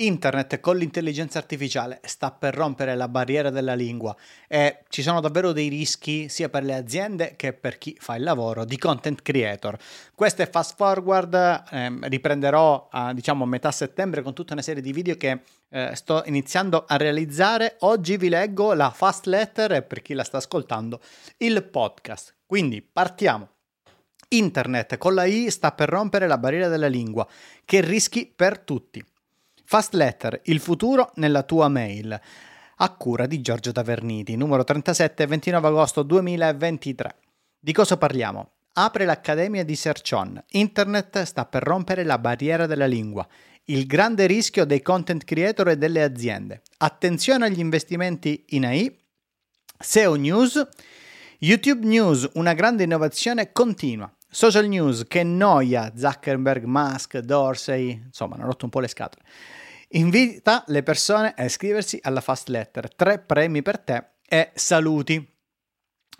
Internet con l'intelligenza artificiale sta per rompere la barriera della lingua e ci sono davvero dei rischi sia per le aziende che per chi fa il lavoro di content creator. Questo è Fast Forward, ehm, riprenderò a, diciamo a metà settembre con tutta una serie di video che eh, sto iniziando a realizzare. Oggi vi leggo la Fast Letter e per chi la sta ascoltando il podcast. Quindi partiamo. Internet con la I sta per rompere la barriera della lingua. Che rischi per tutti. Fast Letter, il futuro nella tua mail. A cura di Giorgio Taverniti, numero 37, 29 agosto 2023. Di cosa parliamo? Apre l'Accademia di Sercion. Internet sta per rompere la barriera della lingua. Il grande rischio dei content creator e delle aziende. Attenzione agli investimenti in AI. SEO News. YouTube News, una grande innovazione continua. Social News, che noia, Zuckerberg, Musk, Dorsey, insomma, hanno rotto un po' le scatole. Invita le persone a iscriversi alla Fast Letter. Tre premi per te e saluti.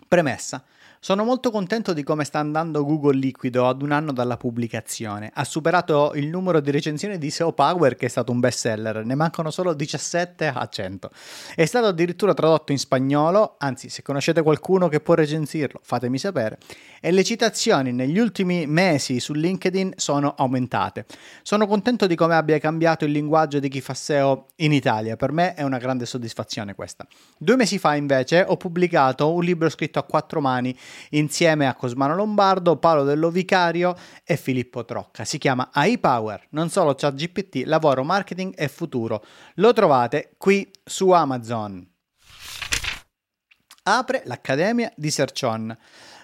Premessa. Sono molto contento di come sta andando Google Liquido ad un anno dalla pubblicazione. Ha superato il numero di recensioni di SEO Power che è stato un best seller, ne mancano solo 17 a 100. È stato addirittura tradotto in spagnolo, anzi se conoscete qualcuno che può recensirlo fatemi sapere. E le citazioni negli ultimi mesi su LinkedIn sono aumentate. Sono contento di come abbia cambiato il linguaggio di chi fa SEO in Italia, per me è una grande soddisfazione questa. Due mesi fa invece ho pubblicato un libro scritto a quattro mani insieme a Cosmano Lombardo, Paolo Dello Vicario e Filippo Trocca. Si chiama AI Power, non solo ChatGPT, lavoro, marketing e futuro. Lo trovate qui su Amazon. Apre l'Accademia di Sercion.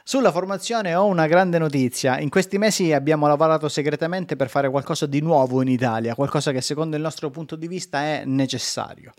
Sulla formazione ho una grande notizia. In questi mesi abbiamo lavorato segretamente per fare qualcosa di nuovo in Italia, qualcosa che secondo il nostro punto di vista è necessario.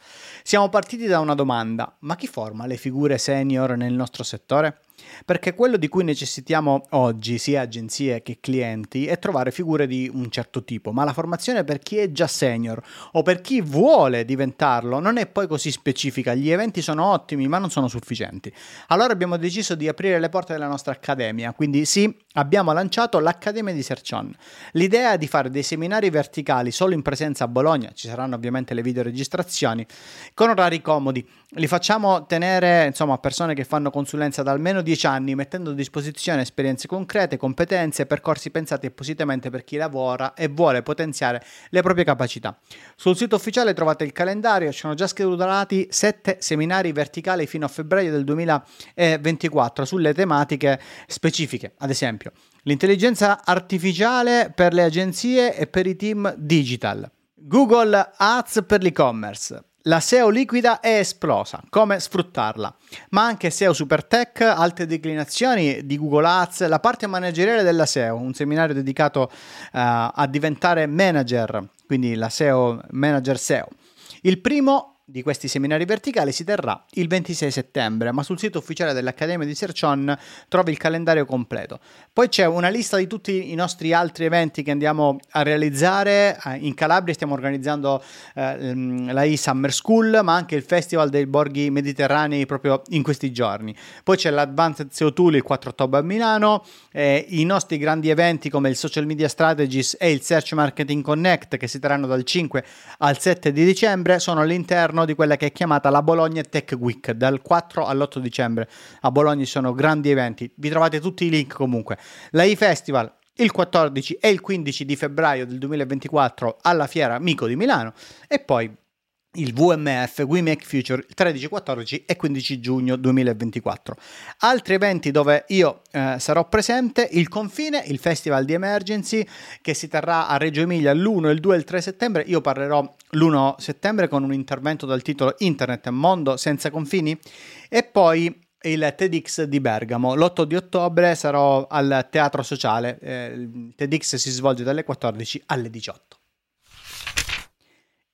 Siamo partiti da una domanda, ma chi forma le figure senior nel nostro settore? Perché quello di cui necessitiamo oggi, sia agenzie che clienti, è trovare figure di un certo tipo, ma la formazione per chi è già senior o per chi vuole diventarlo non è poi così specifica. Gli eventi sono ottimi, ma non sono sufficienti. Allora abbiamo deciso di aprire le porte della nostra accademia, quindi sì, abbiamo lanciato l'Accademia di Sercion. L'idea è di fare dei seminari verticali solo in presenza a Bologna, ci saranno ovviamente le videoregistrazioni, con orari comodi. Li facciamo tenere insomma a persone che fanno consulenza da almeno 10 anni, mettendo a disposizione esperienze concrete, competenze, percorsi pensati appositamente per chi lavora e vuole potenziare le proprie capacità. Sul sito ufficiale trovate il calendario, ci sono già schedulati 7 seminari verticali fino a febbraio del 2024 sulle tematiche specifiche, ad esempio L'intelligenza artificiale per le agenzie e per i team digital. Google Ads per l'e-commerce. La SEO liquida è esplosa, come sfruttarla? Ma anche SEO Super Tech, altre declinazioni di Google Ads, la parte manageriale della SEO, un seminario dedicato uh, a diventare manager, quindi la SEO manager SEO. Il primo di questi seminari verticali si terrà il 26 settembre, ma sul sito ufficiale dell'Accademia di Sercion trovi il calendario completo. Poi c'è una lista di tutti i nostri altri eventi che andiamo a realizzare. Eh, in Calabria stiamo organizzando eh, la e-Summer School, ma anche il Festival dei Borghi Mediterranei proprio in questi giorni. Poi c'è l'Advanced SEO Tool il 4 ottobre a Milano, eh, i nostri grandi eventi come il Social Media Strategies e il Search Marketing Connect che si terranno dal 5 al 7 di dicembre sono all'interno all'interno di quella che è chiamata la Bologna Tech Week dal 4 all'8 dicembre. A Bologna ci sono grandi eventi, vi trovate tutti i link comunque. La e-Festival il 14 e il 15 di febbraio del 2024 alla Fiera Amico di Milano e poi il VMF We Make Future il 13, 14 e 15 giugno 2024. Altri eventi dove io eh, sarò presente, il Confine, il Festival di Emergency che si terrà a Reggio Emilia l'1, il 2 e il 3 settembre. Io parlerò l'1 settembre con un intervento dal titolo Internet Mondo senza confini e poi il TEDx di Bergamo. L'8 di ottobre sarò al Teatro Sociale. Eh, il TEDx si svolge dalle 14 alle 18.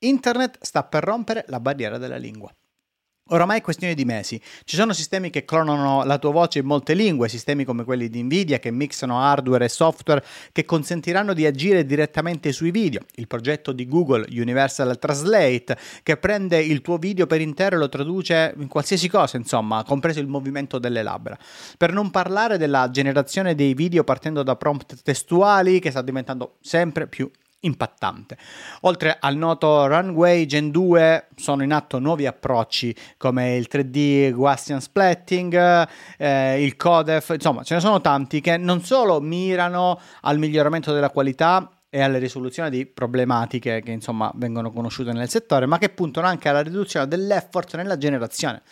Internet sta per rompere la barriera della lingua. Oramai è questione di mesi. Ci sono sistemi che clonano la tua voce in molte lingue, sistemi come quelli di Nvidia che mixano hardware e software che consentiranno di agire direttamente sui video. Il progetto di Google Universal Translate che prende il tuo video per intero e lo traduce in qualsiasi cosa, insomma, compreso il movimento delle labbra. Per non parlare della generazione dei video partendo da prompt testuali che sta diventando sempre più impattante. Oltre al noto Runway Gen 2 sono in atto nuovi approcci come il 3D Gaussian Splatting, eh, il Codef, insomma ce ne sono tanti che non solo mirano al miglioramento della qualità e alla risoluzione di problematiche che insomma vengono conosciute nel settore, ma che puntano anche alla riduzione dell'effort nella generazione.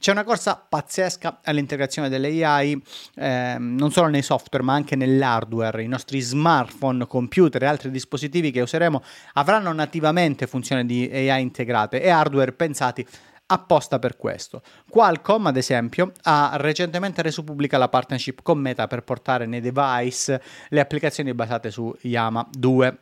C'è una corsa pazzesca all'integrazione delle AI, eh, non solo nei software, ma anche nell'hardware. I nostri smartphone, computer e altri dispositivi che useremo avranno nativamente funzioni di AI integrate e hardware pensati apposta per questo. Qualcomm, ad esempio, ha recentemente reso pubblica la partnership con Meta per portare nei device le applicazioni basate su Yama 2.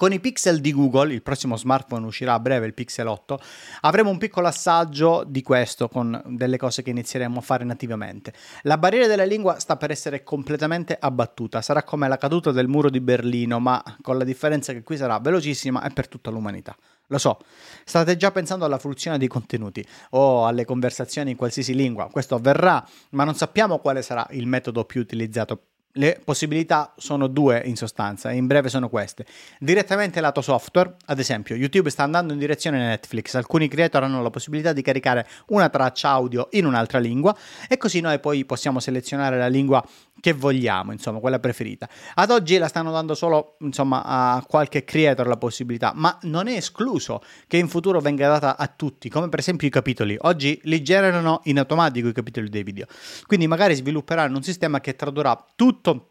Con i pixel di Google, il prossimo smartphone uscirà a breve, il Pixel 8, avremo un piccolo assaggio di questo con delle cose che inizieremo a fare nativamente. La barriera della lingua sta per essere completamente abbattuta, sarà come la caduta del muro di Berlino, ma con la differenza che qui sarà velocissima e per tutta l'umanità. Lo so, state già pensando alla fruizione di contenuti o alle conversazioni in qualsiasi lingua. Questo avverrà, ma non sappiamo quale sarà il metodo più utilizzato le possibilità sono due in sostanza, in breve sono queste. Direttamente lato software, ad esempio, YouTube sta andando in direzione Netflix, alcuni creator hanno la possibilità di caricare una traccia audio in un'altra lingua e così noi poi possiamo selezionare la lingua che vogliamo, insomma, quella preferita. Ad oggi la stanno dando solo, insomma, a qualche creator la possibilità, ma non è escluso che in futuro venga data a tutti, come per esempio i capitoli. Oggi li generano in automatico i capitoli dei video. Quindi magari svilupperanno un sistema che tradurrà tutto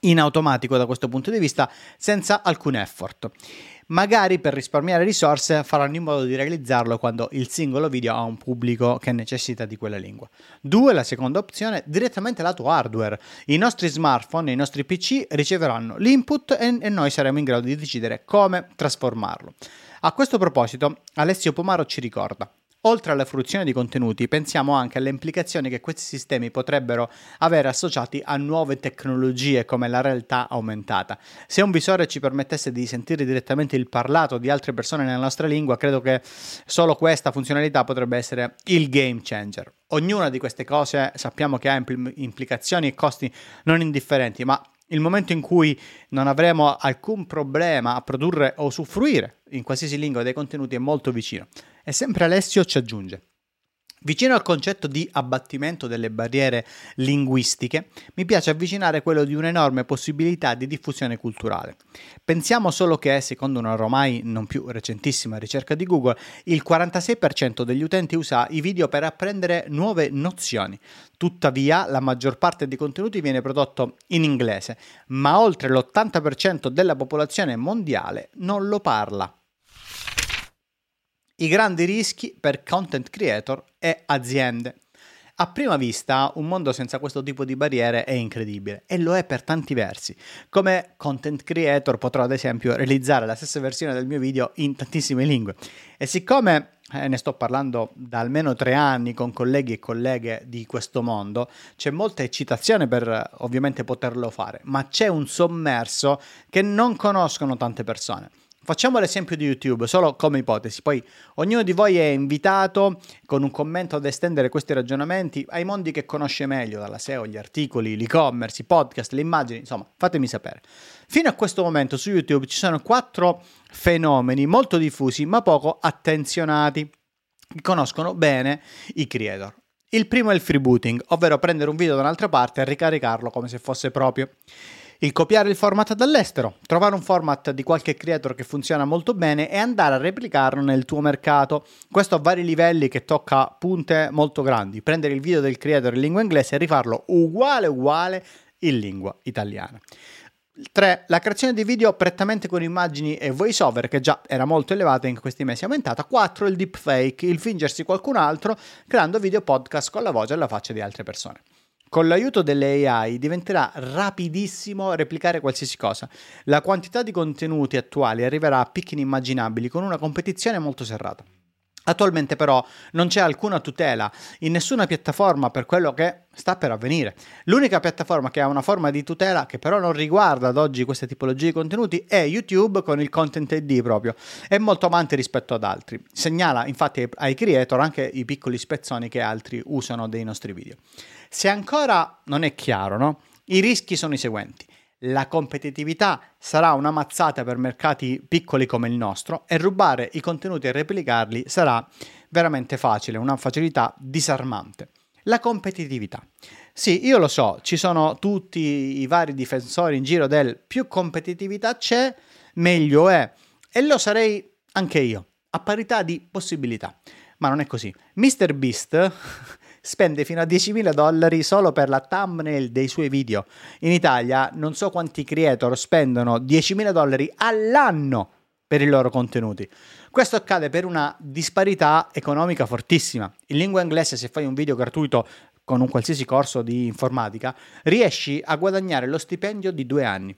in automatico da questo punto di vista senza alcun effort. Magari per risparmiare risorse faranno in modo di realizzarlo quando il singolo video ha un pubblico che necessita di quella lingua. Due, la seconda opzione, direttamente lato hardware. I nostri smartphone, i nostri PC riceveranno l'input e, e noi saremo in grado di decidere come trasformarlo. A questo proposito, Alessio Pomaro ci ricorda Oltre alla fruizione di contenuti, pensiamo anche alle implicazioni che questi sistemi potrebbero avere associati a nuove tecnologie come la realtà aumentata. Se un visore ci permettesse di sentire direttamente il parlato di altre persone nella nostra lingua, credo che solo questa funzionalità potrebbe essere il game changer. Ognuna di queste cose sappiamo che ha implicazioni e costi non indifferenti, ma il momento in cui non avremo alcun problema a produrre o usufruire in qualsiasi lingua dei contenuti è molto vicino. E sempre Alessio ci aggiunge. Vicino al concetto di abbattimento delle barriere linguistiche, mi piace avvicinare quello di un'enorme possibilità di diffusione culturale. Pensiamo solo che, secondo una ormai non più recentissima ricerca di Google, il 46% degli utenti usa i video per apprendere nuove nozioni. Tuttavia, la maggior parte dei contenuti viene prodotto in inglese, ma oltre l'80% della popolazione mondiale non lo parla i grandi rischi per content creator e aziende. A prima vista, un mondo senza questo tipo di barriere è incredibile e lo è per tanti versi. Come content creator potrò ad esempio realizzare la stessa versione del mio video in tantissime lingue. E siccome eh, ne sto parlando da almeno tre anni con colleghi e colleghe di questo mondo, c'è molta eccitazione per ovviamente poterlo fare, ma c'è un sommerso che non conoscono tante persone. Facciamo l'esempio di YouTube, solo come ipotesi, poi ognuno di voi è invitato con un commento ad estendere questi ragionamenti ai mondi che conosce meglio, dalla SEO, gli articoli, l'e-commerce, i podcast, le immagini, insomma, fatemi sapere. Fino a questo momento su YouTube ci sono quattro fenomeni molto diffusi ma poco attenzionati, che conoscono bene i creator. Il primo è il freebooting, ovvero prendere un video da un'altra parte e ricaricarlo come se fosse proprio il copiare il format dall'estero, trovare un format di qualche creator che funziona molto bene e andare a replicarlo nel tuo mercato. Questo a vari livelli che tocca punte molto grandi. Prendere il video del creator in lingua inglese e rifarlo uguale uguale in lingua italiana. 3. La creazione di video prettamente con immagini e voiceover, che già era molto elevata in questi mesi, è aumentata. 4. Il deepfake, il fingersi qualcun altro creando video podcast con la voce e la faccia di altre persone. Con l'aiuto delle AI diventerà rapidissimo replicare qualsiasi cosa. La quantità di contenuti attuali arriverà a picchi inimmaginabili con una competizione molto serrata. Attualmente però non c'è alcuna tutela in nessuna piattaforma per quello che sta per avvenire. L'unica piattaforma che ha una forma di tutela che però non riguarda ad oggi queste tipologie di contenuti è YouTube con il Content ID proprio. È molto avanti rispetto ad altri. Segnala infatti ai creator anche i piccoli spezzoni che altri usano dei nostri video. Se ancora non è chiaro, no? I rischi sono i seguenti. La competitività sarà una mazzata per mercati piccoli come il nostro e rubare i contenuti e replicarli sarà veramente facile, una facilità disarmante. La competitività. Sì, io lo so, ci sono tutti i vari difensori in giro del più competitività c'è, meglio è. E lo sarei anche io, a parità di possibilità. Ma non è così. Mr. Beast spende fino a 10.000 dollari solo per la thumbnail dei suoi video. In Italia non so quanti creator spendono 10.000 dollari all'anno per i loro contenuti. Questo accade per una disparità economica fortissima. In lingua inglese, se fai un video gratuito con un qualsiasi corso di informatica, riesci a guadagnare lo stipendio di due anni.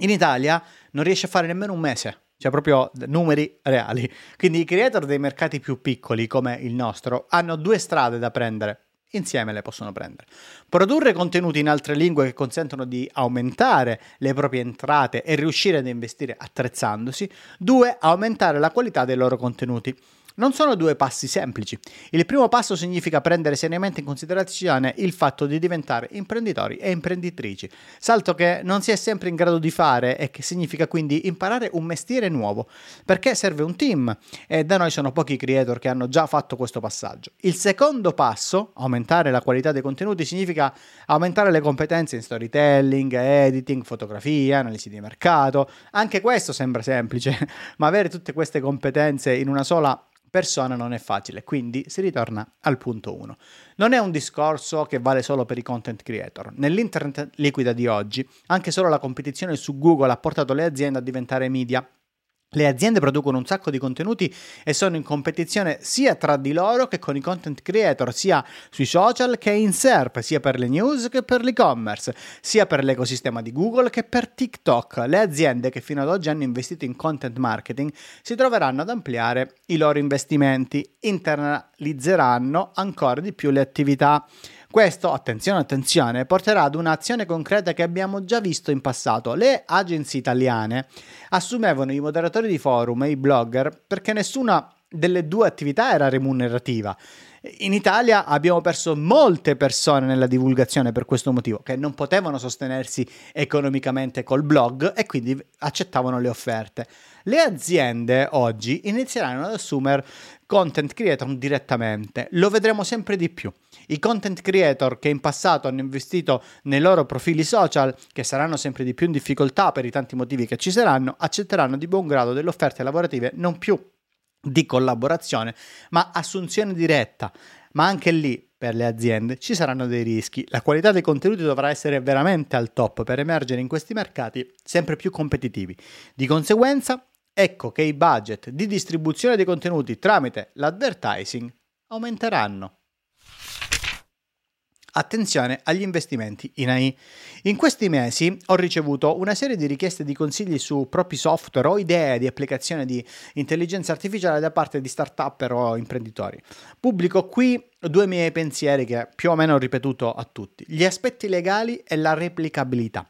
In Italia non riesci a fare nemmeno un mese cioè proprio numeri reali. Quindi i creator dei mercati più piccoli come il nostro hanno due strade da prendere. Insieme le possono prendere. Produrre contenuti in altre lingue che consentono di aumentare le proprie entrate e riuscire ad investire attrezzandosi. Due, aumentare la qualità dei loro contenuti. Non sono due passi semplici. Il primo passo significa prendere seriamente in considerazione il fatto di diventare imprenditori e imprenditrici, salto che non si è sempre in grado di fare e che significa quindi imparare un mestiere nuovo, perché serve un team e da noi sono pochi creator che hanno già fatto questo passaggio. Il secondo passo, aumentare la qualità dei contenuti, significa aumentare le competenze in storytelling, editing, fotografia, analisi di mercato. Anche questo sembra semplice, ma avere tutte queste competenze in una sola persona non è facile, quindi si ritorna al punto 1. Non è un discorso che vale solo per i content creator. Nell'internet liquida di oggi, anche solo la competizione su Google ha portato le aziende a diventare media le aziende producono un sacco di contenuti e sono in competizione sia tra di loro che con i content creator, sia sui social che in SERP, sia per le news che per l'e-commerce, sia per l'ecosistema di Google che per TikTok. Le aziende che fino ad oggi hanno investito in content marketing si troveranno ad ampliare i loro investimenti, internalizzeranno ancora di più le attività. Questo, attenzione, attenzione, porterà ad un'azione concreta che abbiamo già visto in passato. Le agenzie italiane assumevano i moderatori di forum e i blogger perché nessuna delle due attività era remunerativa. In Italia abbiamo perso molte persone nella divulgazione per questo motivo, che non potevano sostenersi economicamente col blog e quindi accettavano le offerte. Le aziende oggi inizieranno ad assumere content creator direttamente, lo vedremo sempre di più. I content creator che in passato hanno investito nei loro profili social, che saranno sempre di più in difficoltà per i tanti motivi che ci saranno, accetteranno di buon grado delle offerte lavorative non più di collaborazione, ma assunzione diretta. Ma anche lì per le aziende ci saranno dei rischi. La qualità dei contenuti dovrà essere veramente al top per emergere in questi mercati sempre più competitivi. Di conseguenza, ecco che i budget di distribuzione dei contenuti tramite l'advertising aumenteranno. Attenzione agli investimenti in AI. In questi mesi ho ricevuto una serie di richieste di consigli su propri software o idee di applicazione di intelligenza artificiale da parte di start-up o imprenditori. Pubblico qui due miei pensieri che più o meno ho ripetuto a tutti. Gli aspetti legali e la replicabilità.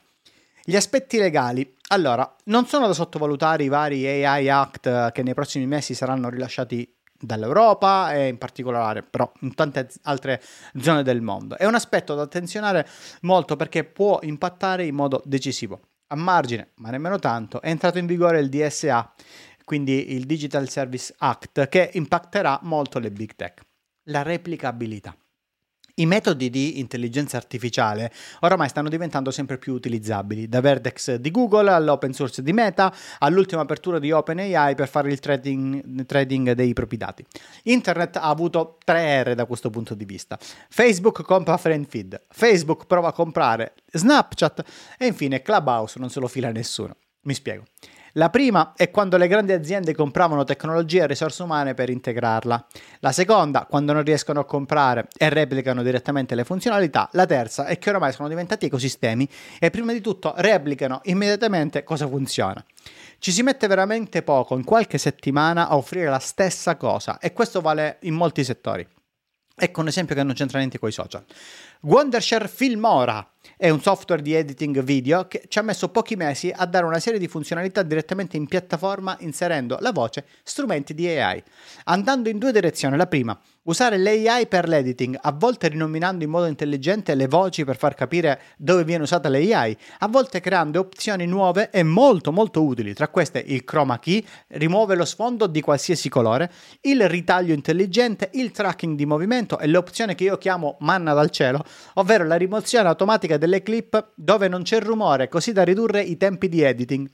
Gli aspetti legali. Allora, non sono da sottovalutare i vari AI Act che nei prossimi mesi saranno rilasciati dall'Europa e in particolare però in tante altre zone del mondo. È un aspetto da attenzionare molto perché può impattare in modo decisivo. A margine, ma nemmeno tanto, è entrato in vigore il DSA, quindi il Digital Service Act, che impatterà molto le big tech. La replicabilità. I metodi di intelligenza artificiale oramai stanno diventando sempre più utilizzabili, da Vertex di Google all'open source di Meta, all'ultima apertura di OpenAI per fare il trading, trading dei propri dati. Internet ha avuto 3 R da questo punto di vista. Facebook compra FriendFeed, Facebook prova a comprare Snapchat e infine Clubhouse non se lo fila nessuno. Mi spiego. La prima è quando le grandi aziende compravano tecnologia e risorse umane per integrarla. La seconda, quando non riescono a comprare e replicano direttamente le funzionalità. La terza è che ormai sono diventati ecosistemi e prima di tutto replicano immediatamente cosa funziona. Ci si mette veramente poco, in qualche settimana, a offrire la stessa cosa e questo vale in molti settori. Ecco un esempio che non c'entra niente con i social. Wondershare Filmora è un software di editing video che ci ha messo pochi mesi a dare una serie di funzionalità direttamente in piattaforma inserendo la voce, strumenti di AI, andando in due direzioni. La prima, usare l'AI per l'editing, a volte rinominando in modo intelligente le voci per far capire dove viene usata l'AI, a volte creando opzioni nuove e molto molto utili. Tra queste il chroma key, rimuove lo sfondo di qualsiasi colore, il ritaglio intelligente, il tracking di movimento e l'opzione che io chiamo manna dal cielo, ovvero la rimozione automatica del delle clip dove non c'è rumore, così da ridurre i tempi di editing.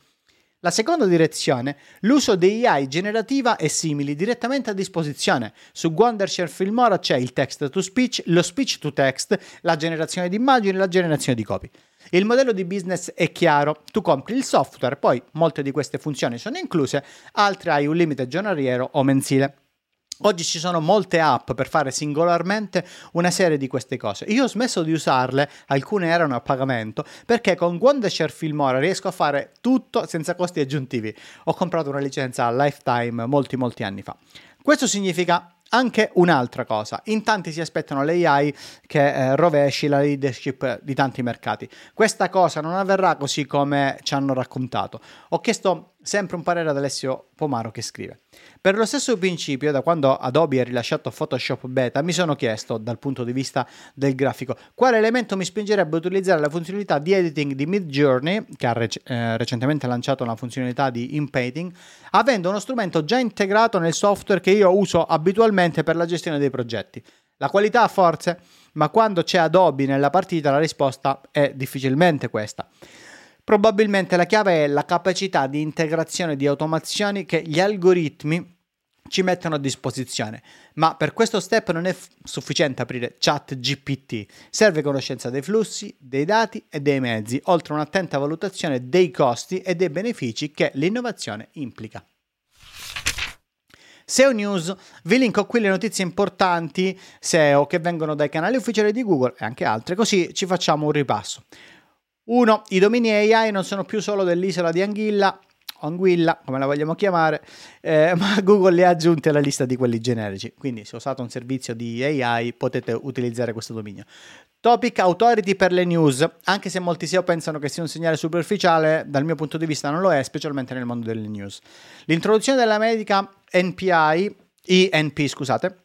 La seconda direzione, l'uso di AI generativa e simili direttamente a disposizione. Su Wondershare Filmora c'è il text to speech, lo speech to text, la generazione di immagini e la generazione di copy. Il modello di business è chiaro, tu compri il software, poi molte di queste funzioni sono incluse, altre hai un limite giornaliero o mensile. Oggi ci sono molte app per fare singolarmente una serie di queste cose. Io ho smesso di usarle, alcune erano a pagamento, perché con Wondershare Filmora riesco a fare tutto senza costi aggiuntivi. Ho comprato una licenza lifetime molti molti anni fa. Questo significa anche un'altra cosa, in tanti si aspettano l'AI che eh, rovesci la leadership di tanti mercati. Questa cosa non avverrà così come ci hanno raccontato. Ho chiesto sempre un parere ad Alessio Pomaro che scrive. Per lo stesso principio, da quando Adobe ha rilasciato Photoshop Beta, mi sono chiesto, dal punto di vista del grafico, quale elemento mi spingerebbe a utilizzare la funzionalità di editing di Midjourney, che ha rec- eh, recentemente lanciato una funzionalità di inpainting, avendo uno strumento già integrato nel software che io uso abitualmente per la gestione dei progetti. La qualità forse, ma quando c'è Adobe nella partita la risposta è difficilmente questa. Probabilmente la chiave è la capacità di integrazione di automazioni che gli algoritmi ci mettono a disposizione. Ma per questo step non è f- sufficiente aprire chat GPT, serve conoscenza dei flussi, dei dati e dei mezzi, oltre a un'attenta valutazione dei costi e dei benefici che l'innovazione implica. SEO News, vi linko qui le notizie importanti SEO che vengono dai canali ufficiali di Google e anche altre, così ci facciamo un ripasso. 1. I domini AI non sono più solo dell'isola di Anguilla, Anguilla, come la vogliamo chiamare, eh, ma Google le ha aggiunte alla lista di quelli generici. Quindi se usate un servizio di AI potete utilizzare questo dominio. Topic Authority per le news, anche se molti SEO pensano che sia un segnale superficiale, dal mio punto di vista non lo è, specialmente nel mondo delle news. L'introduzione della medica NPI, INP scusate,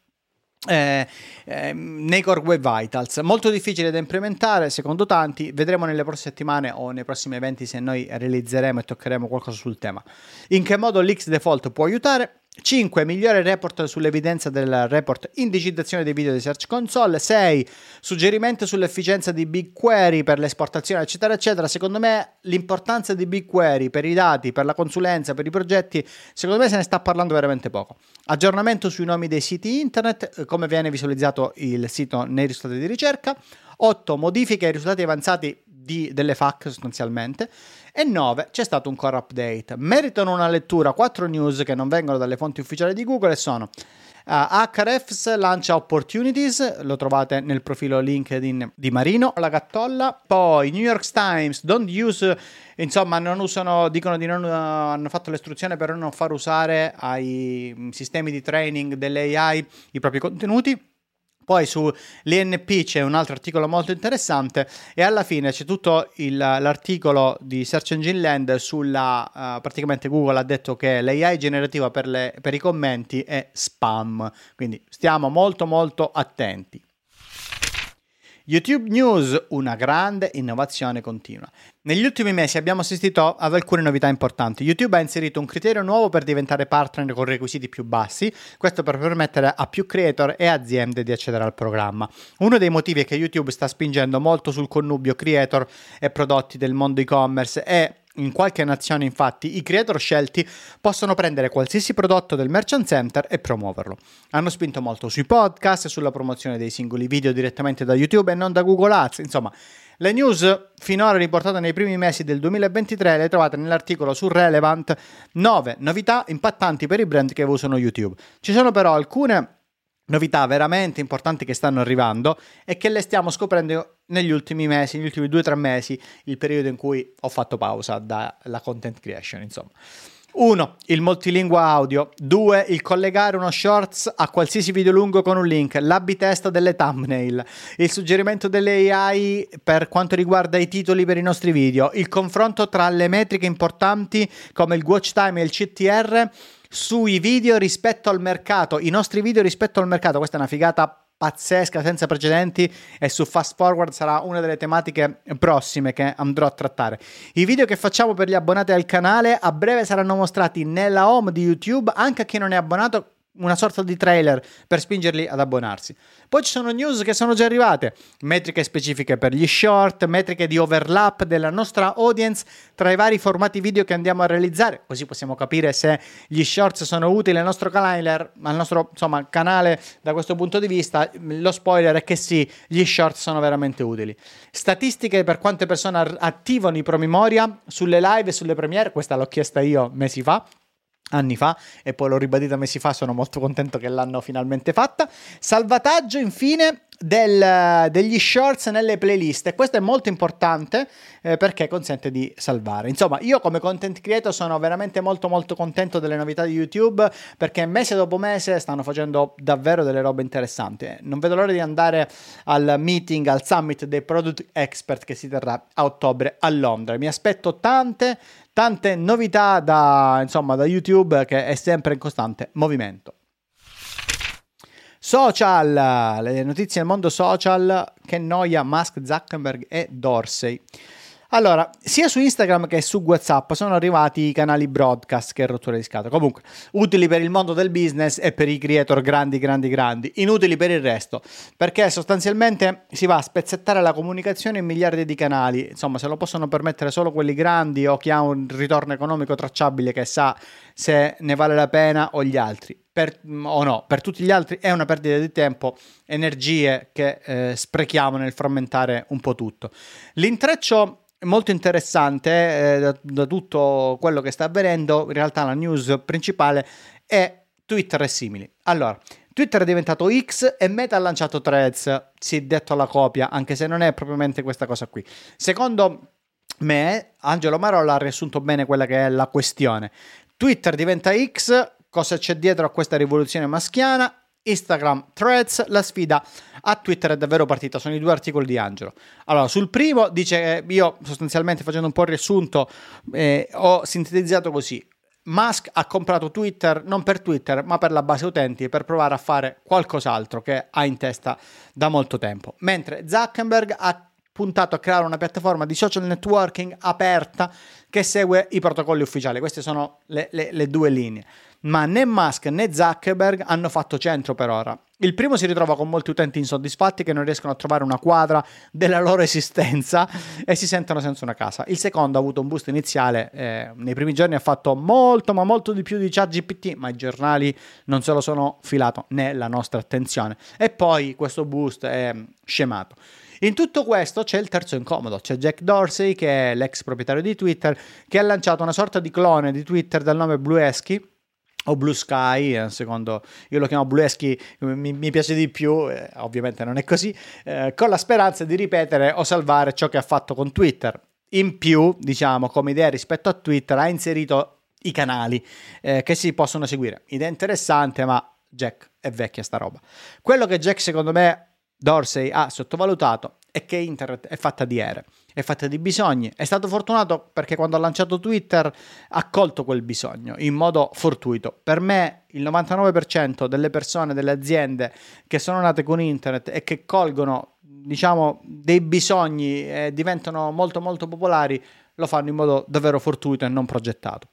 eh, eh, nei Core Web Vitals. Molto difficile da implementare secondo tanti. Vedremo nelle prossime settimane o nei prossimi eventi se noi realizzeremo e toccheremo qualcosa sul tema. In che modo l'X default può aiutare 5. Migliore report sull'evidenza del report indicizzazione dei video di Search Console. 6. Suggerimento sull'efficienza di BigQuery per l'esportazione, eccetera, eccetera. Secondo me l'importanza di BigQuery per i dati, per la consulenza, per i progetti, secondo me se ne sta parlando veramente poco. Aggiornamento sui nomi dei siti internet, come viene visualizzato il sito nei risultati di ricerca. 8. Modifiche ai risultati avanzati di, delle FAC sostanzialmente. E 9 c'è stato un core update. Meritano una lettura 4 news che non vengono dalle fonti ufficiali di Google e sono Uh, lancia Opportunities, lo trovate nel profilo LinkedIn di Marino, la Gattolla. Poi New York Times, don't use, insomma, non usano, dicono di non, uh, hanno fatto l'istruzione per non far usare ai mm, sistemi di training delle AI i propri contenuti. Poi sull'INP c'è un altro articolo molto interessante e alla fine c'è tutto il, l'articolo di Search Engine Land sulla, uh, praticamente Google ha detto che l'AI generativa per, le, per i commenti è spam, quindi stiamo molto molto attenti. YouTube News, una grande innovazione continua. Negli ultimi mesi abbiamo assistito ad alcune novità importanti. YouTube ha inserito un criterio nuovo per diventare partner con requisiti più bassi, questo per permettere a più creator e aziende di accedere al programma. Uno dei motivi è che YouTube sta spingendo molto sul connubio creator e prodotti del mondo e-commerce e in qualche nazione, infatti, i creator scelti possono prendere qualsiasi prodotto del Merchant Center e promuoverlo. Hanno spinto molto sui podcast e sulla promozione dei singoli video direttamente da YouTube e non da Google Ads. Insomma, le news finora riportate nei primi mesi del 2023 le trovate nell'articolo su Relevant 9 novità impattanti per i brand che usano YouTube. Ci sono però alcune novità veramente importanti che stanno arrivando e che le stiamo scoprendo negli ultimi mesi, negli ultimi due o tre mesi, il periodo in cui ho fatto pausa dalla content creation, insomma. 1. Il multilingua audio. 2. Il collegare uno shorts a qualsiasi video lungo con un link. l'ab test delle thumbnail. Il suggerimento delle AI per quanto riguarda i titoli per i nostri video. Il confronto tra le metriche importanti come il watch time e il CTR sui video rispetto al mercato. I nostri video rispetto al mercato. Questa è una figata pazzesca senza precedenti e su Fast Forward sarà una delle tematiche prossime che andrò a trattare. I video che facciamo per gli abbonati al canale a breve saranno mostrati nella home di YouTube anche a chi non è abbonato una sorta di trailer per spingerli ad abbonarsi. Poi ci sono news che sono già arrivate, metriche specifiche per gli short, metriche di overlap della nostra audience tra i vari formati video che andiamo a realizzare, così possiamo capire se gli shorts sono utili al nostro canale, al nostro insomma, canale da questo punto di vista. Lo spoiler è che sì, gli shorts sono veramente utili. Statistiche per quante persone attivano i promemoria sulle live e sulle premiere, questa l'ho chiesta io mesi fa anni fa e poi l'ho ribadita mesi fa, sono molto contento che l'hanno finalmente fatta. Salvataggio infine del, degli shorts nelle playlist e questo è molto importante eh, perché consente di salvare. Insomma, io come content creator sono veramente molto molto contento delle novità di YouTube perché mese dopo mese stanno facendo davvero delle robe interessanti. Non vedo l'ora di andare al meeting, al summit dei product expert che si terrà a ottobre a Londra. Mi aspetto tante tante novità da, insomma, da YouTube che è sempre in costante movimento. Social, le notizie del mondo social, che noia Musk, Zuckerberg e Dorsey. Allora, sia su Instagram che su WhatsApp sono arrivati i canali broadcast che rottura di scatola. Comunque, utili per il mondo del business e per i creator grandi, grandi, grandi. Inutili per il resto, perché sostanzialmente si va a spezzettare la comunicazione in miliardi di canali. Insomma, se lo possono permettere solo quelli grandi o chi ha un ritorno economico tracciabile che sa se ne vale la pena o gli altri. Per, o no, per tutti gli altri è una perdita di tempo, energie che eh, sprechiamo nel frammentare un po' tutto. L'intreccio molto interessante eh, da, da, tutto quello che sta avvenendo. In realtà la news principale è Twitter e simili. Allora, Twitter è diventato X e Meta ha lanciato Threads, si è detto alla copia, anche se non è propriamente questa cosa qui. Secondo me, Angelo Marolla ha riassunto bene quella che è la questione. Twitter diventa X, cosa c'è dietro a questa rivoluzione maschiana? Instagram Threads, la sfida a Twitter è davvero partita. Sono i due articoli di Angelo. Allora, sul primo dice, io sostanzialmente facendo un po' il riassunto, eh, ho sintetizzato così. Musk ha comprato Twitter non per Twitter, ma per la base utenti per provare a fare qualcos'altro che ha in testa da molto tempo. Mentre Zuckerberg ha puntato a creare una piattaforma di social networking aperta che segue i protocolli ufficiali. Queste sono le, le, le due linee ma né Musk né Zuckerberg hanno fatto centro per ora. Il primo si ritrova con molti utenti insoddisfatti che non riescono a trovare una quadra della loro esistenza e si sentono senza una casa. Il secondo ha avuto un boost iniziale, eh, nei primi giorni ha fatto molto ma molto di più di ChatGPT, ma i giornali non se lo sono filato né la nostra attenzione. E poi questo boost è scemato. In tutto questo c'è il terzo incomodo, c'è Jack Dorsey che è l'ex proprietario di Twitter che ha lanciato una sorta di clone di Twitter dal nome Bluesky o Blue Sky, eh, secondo io lo chiamo Bluesky, mi, mi piace di più, eh, ovviamente non è così, eh, con la speranza di ripetere o salvare ciò che ha fatto con Twitter. In più, diciamo, come idea rispetto a Twitter, ha inserito i canali eh, che si possono seguire. Idea interessante, ma Jack è vecchia sta roba. Quello che Jack, secondo me, Dorsey ha sottovalutato è che internet è fatta di ere è fatta di bisogni. È stato fortunato perché quando ha lanciato Twitter ha colto quel bisogno in modo fortuito. Per me il 99% delle persone, delle aziende che sono nate con internet e che colgono diciamo dei bisogni e diventano molto molto popolari lo fanno in modo davvero fortuito e non progettato.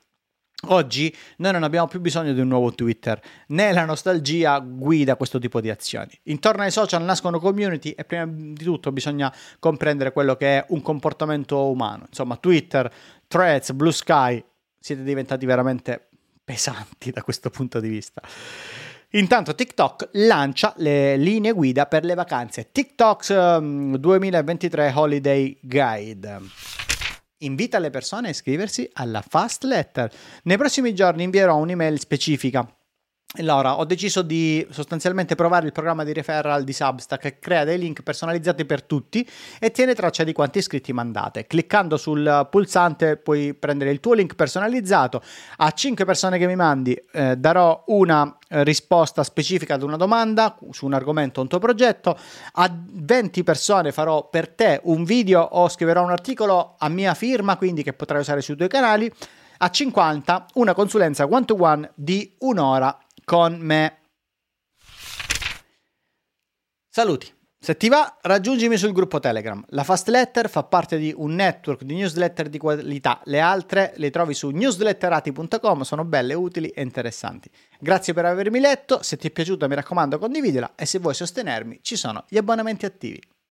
Oggi noi non abbiamo più bisogno di un nuovo Twitter, né la nostalgia guida questo tipo di azioni. Intorno ai social nascono community e prima di tutto bisogna comprendere quello che è un comportamento umano. Insomma, Twitter, Threads, Blue Sky, siete diventati veramente pesanti da questo punto di vista. Intanto TikTok lancia le linee guida per le vacanze. TikTok 2023 um, Holiday Guide invita le persone a iscriversi alla Fast Letter. Nei prossimi giorni invierò un'email specifica allora, ho deciso di sostanzialmente provare il programma di referral di Substack che crea dei link personalizzati per tutti e tiene traccia di quanti iscritti mandate. Cliccando sul pulsante puoi prendere il tuo link personalizzato. A 5 persone che mi mandi eh, darò una eh, risposta specifica ad una domanda su un argomento o un tuo progetto. A 20 persone farò per te un video o scriverò un articolo a mia firma, quindi che potrai usare sui tuoi canali. A 50 una consulenza one to one di un'ora con me. Saluti. Se ti va, raggiungimi sul gruppo Telegram. La Fast Letter fa parte di un network di newsletter di qualità. Le altre le trovi su newsletterati.com, sono belle, utili e interessanti. Grazie per avermi letto, se ti è piaciuto mi raccomando condividila e se vuoi sostenermi ci sono gli abbonamenti attivi.